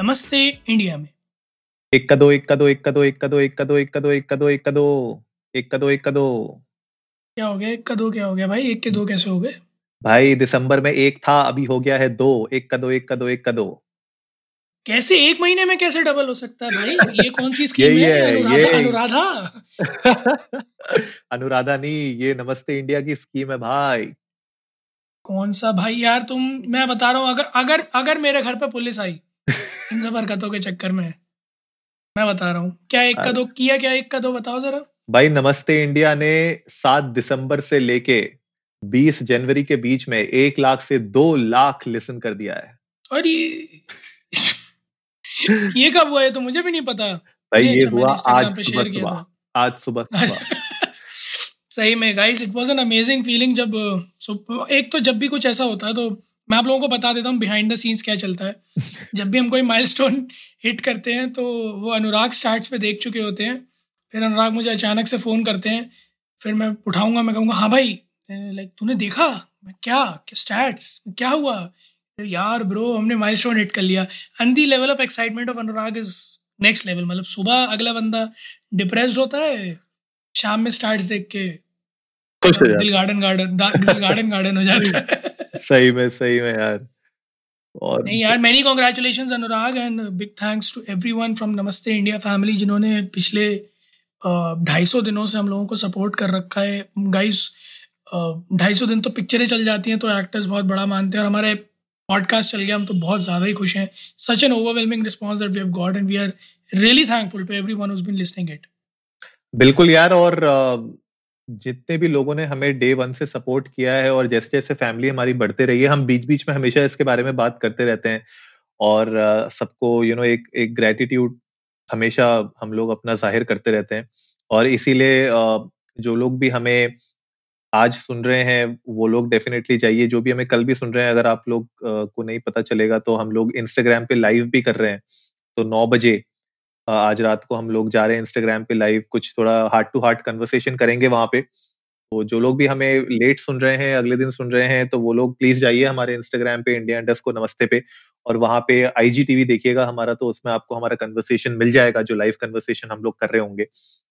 नमस्ते इंडिया में एक का दो एक का दो एक का दो एक का दो एक का दो एक का दो एक का दो एक का दो एक का दो एक का दो क्या हो गया एक का दो क्या हो गया भाई एक के दो कैसे हो गए भाई दिसंबर में एक था अभी हो गया है दो एक का दो एक का दो एक का दो कैसे एक महीने में कैसे डबल हो सकता है भाई ये कौन सी स्कीम है है, अनुराधा अनुराधा अनुराधा नहीं ये नमस्ते इंडिया की स्कीम है भाई कौन सा भाई यार तुम मैं बता रहा हूँ अगर अगर अगर मेरे घर पे पुलिस आई इन सब हरकतों के चक्कर में। मैं बता रहा हूँ। क्या एक का दो किया क्या एक का दो बताओ जरा। भाई नमस्ते इंडिया ने सात दिसंबर से लेके बीस जनवरी के बीच में एक लाख से दो लाख लिसन कर दिया है। और ये ये कब हुआ है? तो मुझे भी नहीं पता। भाई नहीं, ये अच्छा, हुआ आज सुबह सुबह। आज सुबह सुबह। सही में guys it was an amazing feeling जब एक तो जब भी कुछ ऐसा होता है तो मैं आप लोगों को बता देता हूँ बिहाइंड द सीन्स क्या चलता है। जब भी हम कोई माइलस्टोन हिट करते हैं तो वो अनुराग स्टार्ट पे देख चुके होते हैं। फिर अनुराग मुझे अचानक से फ़ोन करते हैं। फिर मैं उठाऊँगा मैं कहूँगा हाँ भाई लाइक तूने देखा? मैं क्या? क्या स्टैट्स क्या हुआ? यार ब्रो हमने माइलस्टोन हिट कर लिया। And the level of excitement of Anurag is next level मतलब सुबह अगला बंदा डिप्रेस्ड होता है शाम में स्टार्ट्स देख के दिल गार्डन गार्डन दिल गार्डन गार्डन हो जाता है। सही में सही में यार। और नहीं यार many congratulation Anurag and big thanks to everyone from Namaste India family जिन्होंने पिछले ढाई सौ दिनों से हम लोगों को सपोर्ट कर रखा है। गाइस ढाई सौ दिन तो पिक्चरें चल जाती हैं तो एक्टर्स बहुत बड़ा मानते हैं। और हमारे पॉडकास्ट चल गया हम तो बहुत ज़्यादा ही खुश हैं। Such an overwhelming response that we have got and we are really thankful to everyone been listening it बिल्कुल यार और जितने भी लोगों ने हमें डे वन से सपोर्ट किया है और जैसे जैसे फैमिली हमारी बढ़ते रही है, हम बीच बीच में हमेशा इसके बारे में बात करते रहते हैं। और सबको यू नो एक एक ग्रेटिट्यूड हमेशा हम लोग अपना ज़ाहिर करते रहते हैं। और इसीलिए जो लोग भी हमें आज सुन रहे हैं, वो लोग डेफिनेटली जाइए। जो भी हमें कल भी सुन रहे हैं, अगर आप लोग को नहीं पता चलेगा तो हम लोग इंस्टाग्राम पे लाइव भी कर रहे हैं। तो नौ बजे आज रात को हम लोग जा रहे हैं इंस्टाग्राम पे लाइव कुछ थोड़ा हार्ट टू हार्ट कन्वर्सेशन करेंगे वहाँ पे। तो जो लोग भी हमें लेट सुन रहे हैं, अगले दिन सुन रहे हैं तो वो लोग प्लीज़ जाइए हमारे इंस्टाग्राम पे इंडिया इंडस को नमस्ते पे, और वहाँ पे आईजी टीवी देखिएगा, हमारा तो उसमें आपको हमारा कन्वर्सेशन मिल जाएगा, जो लाइव कन्वर्सेशन हम लोग कर रहे होंगे।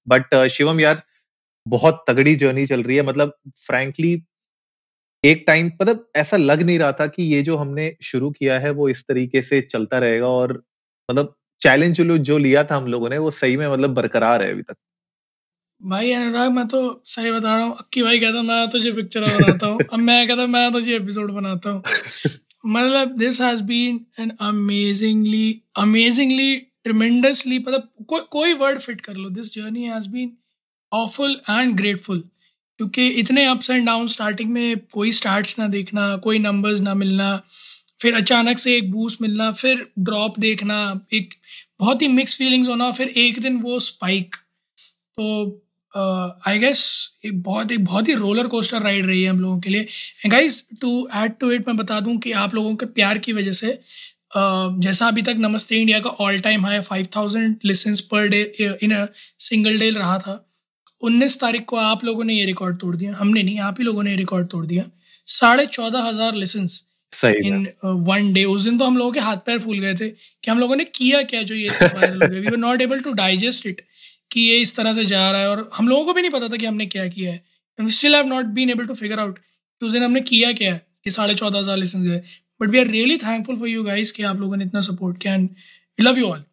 बट शिवम यार, बहुत तगड़ी जर्नी चल रही है मतलब फ्रैंकली एक टाइम मतलब ऐसा लग नहीं रहा था कि ये जो हमने शुरू किया है, वो इस तरीके से चलता रहेगा, और मतलब चैलेंज जो लिया था हम लोगों ने वो सही में मतलब बरकरार है अभी तक। भाई अनुराग मैं तो सही बता रहा हूँ अक्की भाई कहता मैं तुझे पिक्चर बनाता हूँ। अब मैं कहता मैं तुझे एपिसोड बनाता हूँ। मतलब this has been an amazingly amazingly tremendously मतलब को, कोई वर्ड फिट कर लो। This journey has been awful and grateful क्योंकि इतने अप्स एंड डाउन स्टार्टिंग में कोई स्टार्ट्स ना देखना कोई नंबर्स ना मिलना फिर अचानक से एक बूस्ट मिलना फिर ड्रॉप देखना एक बहुत ही मिक्स फीलिंग्स होना फिर एक दिन वो स्पाइक तो आई गेस एक बहुत एक बहुत ही रोलर कोस्टर राइड रही है हम लोगों के लिए. Guys to add to it मैं बता दूँ कि आप लोगों के प्यार की वजह से uh, जैसा अभी तक नमस्ते इंडिया का all time high five thousand listens per day in a single day रहा था. उन्नीस तारीख को आप लोगों ने ये रिकॉर्ड तोड़ दिया. हमने नहीं आप ही लोगों ने ये रिकॉर्ड तोड़ दिया. साढ़े चौदह हज़ार लिसन्स सही इन वन डे उस दिन तो हम लोगों के हाथ पैर फूल गए थे कि हम लोगों ने किया क्या जो ये we were not able to digest it कि ये इस तरह से जा रहा है और हम लोगों को भी नहीं पता था कि हमने क्या किया है। Still have not been able to figure out कि उस दिन हमने किया क्या है। कि साढ़े चौदह हज़ार लिसन गए। But we are really thankful for you guys कि आप लोगों ने इतना सपोर्ट किया एंड लव यू ऑल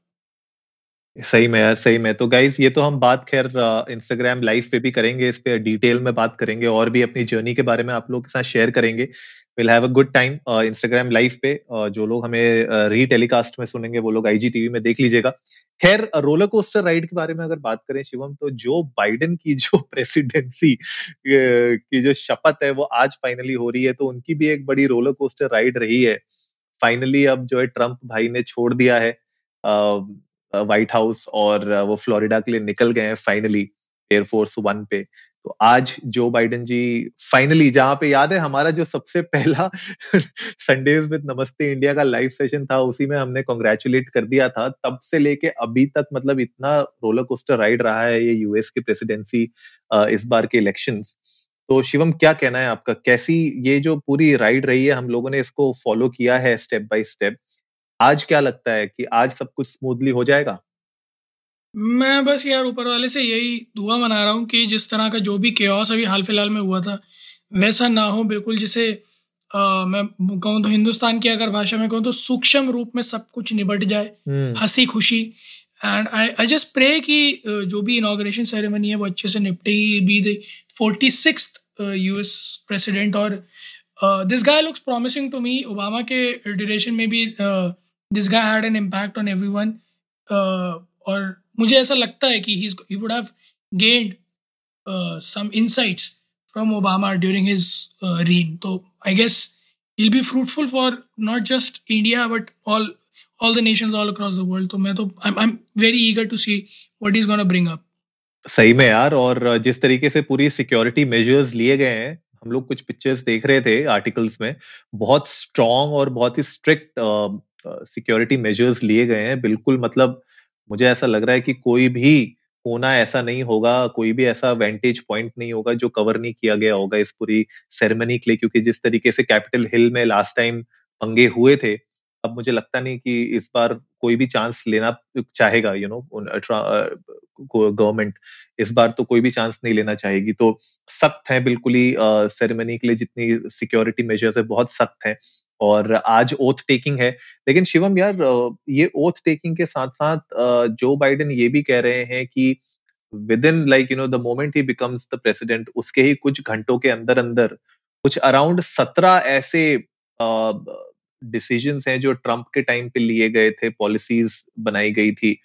सही में यार सही में तो गाइज़ ये तो हम बात खैर इंस्टाग्राम लाइव पे भी करेंगे इस पे डिटेल में बात करेंगे और भी अपनी जर्नी के बारे में आप लोगों के साथ शेयर करेंगे। Will have a good time Instagram live पे uh, जो लोग हमें री uh, टेलीकास्ट में सुनेंगे वो लोग आईजीटीवी में देख लीजिएगा। खैर रोलर कोस्टर राइड के बारे में अगर बात करें शिवम तो जो बाइडेन की जो प्रेसिडेंसी की जो शपथ है वो आज फाइनली हो रही है तो उनकी भी एक बड़ी रोलर कोस्टर राइड रही है। फाइनली अब जो है ट्रंप भाई ने छोड़ दिया है व्हाइट हाउस और वो फ्लोरिडा के लिए निकल गए हैं फाइनली एयरफोर्स वन पे। तो आज जो बाइडन जी फाइनली जहाँ पे याद है, हमारा जो सबसे पहला संडेज विद नमस्ते इंडिया का लाइव सेशन था, उसी में हमने कॉन्ग्रेचुलेट कर दिया था। तब से लेके अभी तक मतलब इतना रोलर कोस्टर राइड रहा है ये यूएस की प्रेसिडेंसी इस बार के इलेक्शन तो शिवम, क्या कहना है आपका? कैसी ये जो पूरी राइड रही है, हम लोगों ने इसको फॉलो किया है स्टेप बाय स्टेप आज क्या लगता है कि आज सब कुछ स्मूथली हो जाएगा? मैं बस यार ऊपर वाले से यही दुआ मना रहा हूँ कि जिस तरह का जो भी केओस अभी हाल फ़िलहाल में हुआ था वैसा ना हो बिल्कुल जिसे आ, मैं कहूँ तो हिंदुस्तान की अगर भाषा में कहूँ तो सूक्ष्म रूप में सब कुछ निबट जाए हम्म, हँसी खुशी। And I I just pray कि जो भी इनाग्रेशन सेरेमनी है वो अच्छे से निपटे be the forty six US president और this guy looks promising to me Obama के ड्यूरेशन में भी this guy had an impact on everyone और मुझे ऐसा लगता है कि he would have gained some insights from Obama during his reign तो I guess will be fruitful for not just India but all all the nations all across the world तो मैं तो I am very eager to see what is gonna bring up सही में यार, और जिस तरीके से पूरी सिक्योरिटी मेजर्स लिए गए हैं, हम लोग कुछ पिक्चर्स देख रहे थे आर्टिकल्स में, बहुत स्ट्रॉन्ग और बहुत ही स्ट्रिक्ट सिक्योरिटी मेजर्स लिए गए हैं। बिल्कुल मतलब मुझे ऐसा लग रहा है कि कोई भी कोना ऐसा नहीं होगा, कोई भी ऐसा वेंटेज पॉइंट नहीं होगा जो कवर नहीं किया गया होगा इस पूरी सेरेमनी के लिए, क्योंकि जिस तरीके से कैपिटल हिल में लास्ट टाइम पंगे हुए थे अब मुझे लगता नहीं कि इस बार कोई भी चांस लेना चाहेगा यू नो गवर्नमेंट इस बार तो कोई भी चांस नहीं लेना चाहेगी। तो सख्त है बिल्कुल ही सेरेमनी के लिए जितनी सिक्योरिटी मेजर्स है, बहुत सख्त है। और आज ओथ टेकिंग है। लेकिन शिवम यार ये ओथ टेकिंग के साथ साथ जो बाइडेन ये भी कह रहे हैं कि within like you know the moment he becomes the president उसके ही कुछ घंटों के अंदर अंदर कुछ अराउंड सत्रह ऐसे डिसीजंस हैं जो ट्रंप के टाइम पे लिए गए थे पॉलिसीज़ बनाई गई थी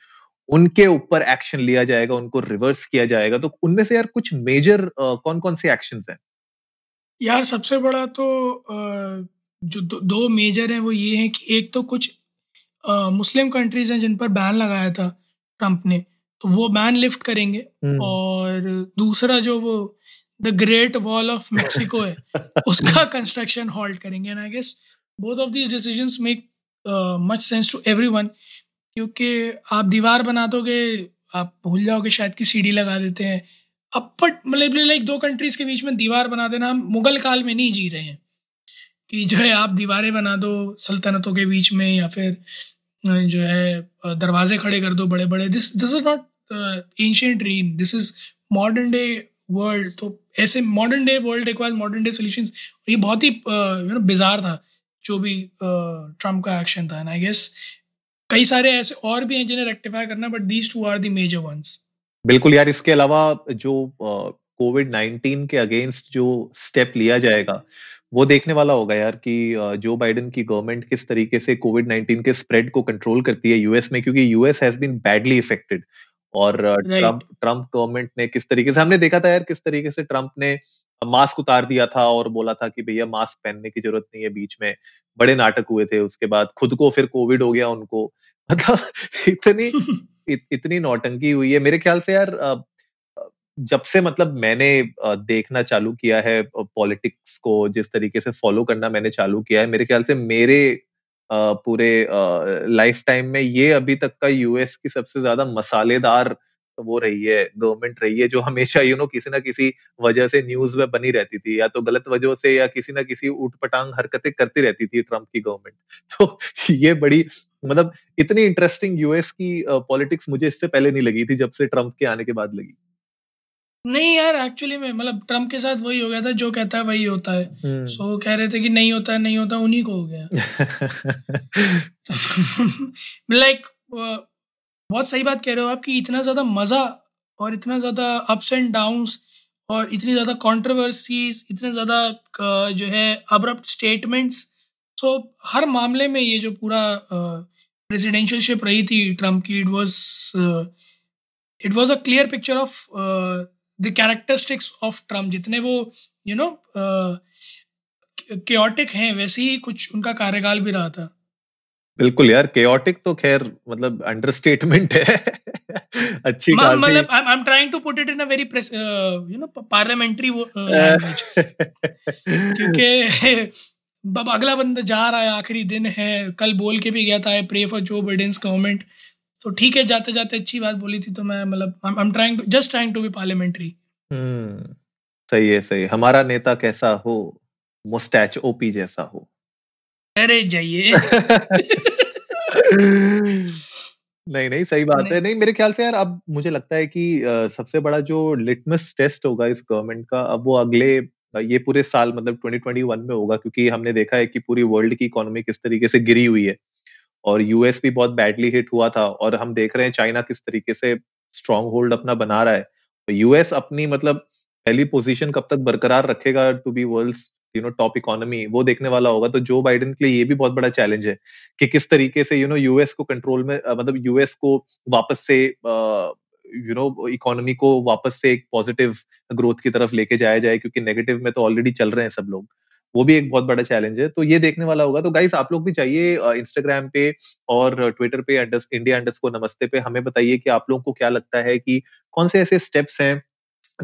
उनके ऊपर एक्शन लिया जाएगा उनको रिवर्स किया जाएगा तो उनमें से यार कुछ मेजर कौन कौन से एक्शंस हैं? यार सबसे बड़ा तो जो दो, दो मेजर हैं वो ये हैं कि एक तो कुछ मुस्लिम कंट्रीज़ हैं जिन पर बैन लगाया था ट्रंप ने तो वो बैन लिफ्ट करेंगे और दूसरा जो वो the great wall of Mexico है उसका कंस्ट्रक्शन हॉल्ट करेंगे and I guess both of these decisions make much sense to everyone क्योंकि आप दीवार बना दोगे आप भूल जाओगे, शायद कि सीढ़ी लगा देते हैं। अब बट मतलब लाइक दो कंट्रीज़ के बीच में दीवार बना देना, हम मुगल काल में नहीं जी रहे हैं। कि जो है, आप दीवारें बना दो, सल्तनतों के बीच में, या फिर जो है दरवाजे खड़े कर दो बड़े बड़े this this is not ancient dream this is modern day world तो ऐसे modern day world requires modern day solution ये बहुत ही यू नो बिजार था। जो भी ट्रंप का एक्शन था एंड आई गेस कई सारे ऐसे और भी हैं जिन्हें रेक्टिफाई करना but these two are the major ones बिल्कुल यार, इसके अलावा जो कोविड नाइनटीन के अगेंस्ट जो स्टेप लिया जाएगा, वो देखने वाला होगा यार कि जो बाइडेन की गवर्नमेंट किस तरीके से कोविड नाइनटीन के स्प्रेड को कंट्रोल करती है यूएस में, क्योंकि US has been badly affected और ट्रंप ट्रंप गवर्नमेंट ने किस तरीके से हमने देखा था यार किस तरीके से ट्रंप ने मास्क उतार दिया था और बोला था कि भैया मास्क पहनने की ज़रूरत नहीं है बीच में बड़े नाटक हुए थे उसके बाद खुद को फिर कोविड हो गया उनको। मतलब इतनी इत, इतनी नौटंकी हुई है। मेरे ख्याल से यार जब से मतलब मैंने देखना चालू किया है पॉलिटिक्स को जिस तरीके से फॉलो करना मैंने चालू किया है मेरे ख्याल से मेरे पूरे लाइफ टाइम में ये अभी तक का यूएस की सबसे ज़्यादा मसालेदार वो रही है गवर्नमेंट रही है, जो हमेशा यू नो किसी ना किसी वजह से न्यूज़ में बनी रहती थी, या तो गलत वजह से, या किसी ना किसी उठपटांग हरकतें करती रहती थी ट्रंप की गवर्नमेंट तो ये बड़ी मतलब इतनी इंटरेस्टिंग यूएस की पॉलिटिक्स मुझे इससे पहले नहीं लगी थी, जब से ट्रंप के आने के बाद लगी। नहीं यार एक्चुअली में मतलब ट्रंप के साथ वही हो गया था जो कहता है वही होता है। सो हम्म। so, कह रहे थे कि नहीं होता है नहीं होता उन्हीं को हो गया। लाइक बहुत सही बात कह रहे हो आप कि इतना ज़्यादा मज़ा और इतना ज़्यादा अप्स एंड डाउन्स और इतनी ज़्यादा कंट्रोवर्सीज इतने ज़्यादा जो है अब्रप्ट स्टेटमेंट्स सो हर मामले में ये जो पूरा प्रेसिडेंशियलशिप रही थी ट्रंप की it was it was a clear picture of the characteristics of Trump जितने वो यू नो क्योटिक हैं वैसे ही कुछ उनका कार्यकाल भी रहा था। बिल्कुल यार केओटिक तो खैर मतलब अंडरस्टेटमेंट है। अच्छी मतलब I am trying to put it in a very you know parliamentary क्योंकि अब अगला बंदा जा रहा है आखिरी दिन है कल बोल के भी गया था आई प्रे फॉर जो बिडेंस गवर्नमेंट तो ठीक है जाते जाते अच्छी बात बोली थी तो मैं मतलब I am trying just trying to be parliamentary सही है सही हमारा नेता कैसा हो मुस्टैच ओपी जैसा हो। अरे जाइए। नहीं नहीं सही बात नहीं। है। नहीं। मेरे ख्याल से यार अब मुझे लगता है कि आ, सबसे बड़ा जो लिटमस टेस्ट होगा इस गवर्नमेंट का अब वो अगले ये पूरे साल मतलब 2021 में होगा क्योंकि हमने देखा है कि पूरी वर्ल्ड की इकोनॉमी किस तरीके से गिरी हुई है। और यूएस भी बहुत बैडली हिट हुआ था और हम देख रहे हैं चाइना किस तरीके से स्ट्रॉन्ग होल्ड अपना बना रहा है। तो यूएस अपनी मतलब पहली पोजीशन कब तक बरकरार रखेगा to be world you know top economy वो देखने वाला होगा। तो जो बाइडेन के लिए ये भी बहुत बड़ा चैलेंज है कि किस तरीके से यू नो यूएस को कंट्रोल में मतलब यूएस को वापस से यू नो इकोनॉमी को वापस से एक पॉजिटिव ग्रोथ की तरफ़ लेके जाया जाए, क्योंकि नेगेटिव में तो ऑलरेडी चल रहे हैं सब लोग। वो भी एक बहुत बड़ा चैलेंज है। तो ये देखने वाला होगा। तो गाइस आप लोग भी चाहिए इंस्टाग्राम पे और ट्विटर पे इंडिया अंडर्स को नमस्ते पे हमें बताइए कि आप लोगों को क्या लगता है कि कौन से ऐसे स्टेप्स हैं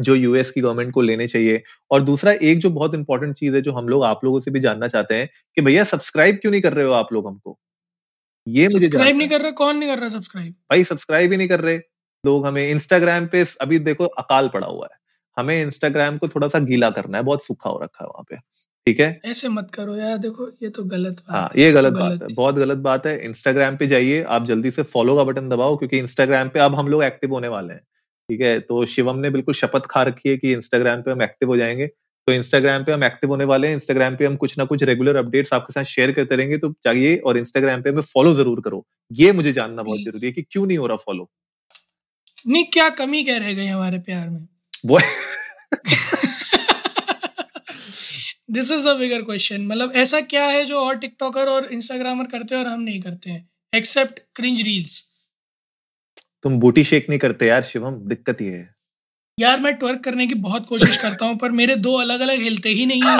जो यूएस की गवर्नमेंट को लेने चाहिए। और दूसरा एक जो बहुत इंपॉर्टेंट चीज़ है जो हम लोग आप लोगों से भी जानना चाहते हैं कि भैया सब्सक्राइब क्यों नहीं कर रहे हो आप लोग हमको? ये मुझे सब्सक्राइब नहीं कर रहे कौन नहीं कर रहा सब्सक्राइब भाई सब्सक्राइब ही नहीं कर रहे लोग हमें। इंस्टाग्राम पे अभी देखो अकाल पड़ा हुआ है। हमें इंस्टाग्राम को थोड़ा सा गीला करना है बहुत सूखा हो रखा है वहाँ पे। ठीक है? ऐसे मत करो यार देखो ये तो गलत बात हाँ ये गलत तो बात है बहुत गलत बात है। इंस्टाग्राम पे जाइए आप जल्दी से फॉलो का बटन दबाओ क्योंकि इंस्टाग्राम पे अब हम लोग एक्टिव होने वाले हैं ठीक है? तो शिवम ने बिल्कुल शपथ खा रखी है कि इंस्टाग्राम पे हम एक्टिव हो जाएँगे। तो इंस्टाग्राम पे हम एक्टिव होने वाले हैं इंस्टाग्राम पे हम कुछ ना कुछ रेगुलर अपडेट्स आपके साथ शेयर करते रहेंगे तो चाहिए और इंस्टाग्राम पे हमें फॉलो ज़रूर करो। ये मुझे जानना बहुत ज़रूरी है कि क्यों नहीं हो रहा फॉलो नहीं क्या कमी क्या रह गई हमारे प्यार में? वो this is the bigger question मतलब ऐसा क्या है जो और टिकटॉकर और इंस्टाग्रामर करते हैं और हम नहीं करते हैं? एक्सेप्ट क्रिंज रील्स तुम बूटी शेक नहीं करते यार शिवम दिक्कत ये है। यार मैं ट्वर्क करने की बहुत कोशिश करता हूँ पर मेरे दो अलग अलग हिलते ही नहीं है।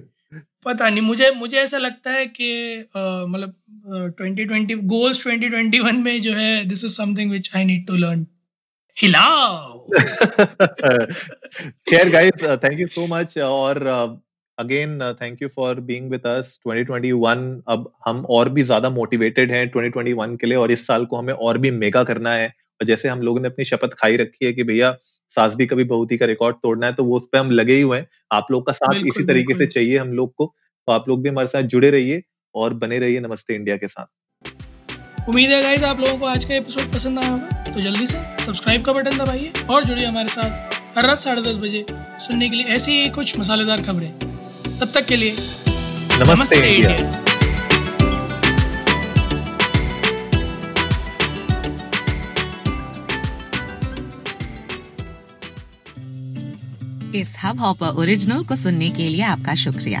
पता नहीं मुझे मुझे ऐसा लगता है कि मतलब twenty twenty goals twenty twenty one में जो है this is something which I need to learn हिलाओ खैर guys thank you so much और uh, again thank you for being with us 2021 अब हम और भी ज़्यादा मोटिवेटेड हैं 2021 के लिए और इस साल को हमें और भी मेगा करना है। और जैसे हम लोगों ने अपनी शपथ खाई रखी है कि भैया सास भी कभी बहुत ही का रिकॉर्ड तोड़ना है तो वो उस पर हम लगे ही हुए हैं। आप लोग का साथ इसी तरीके से चाहिए हम लोग को। तो आप लोग भी हमारे साथ जुड़े रहिए और बने रहिए नमस्ते इंडिया के साथ। उम्मीद है गाइज़ आप लोगों को आज का एपिसोड पसंद आया होगा। तो जल्दी से सब्सक्राइब का बटन दबाइए और जुड़िए हमारे साथ हर रात साढ़े दस बजे सुनने के लिए ऐसी ही कुछ मसालेदार खबरें। तब तक के लिए नमस्ते, नमस्ते इंडिया, इंडिया। इस हब हॉपर ओरिजिनल को सुनने के लिए आपका शुक्रिया।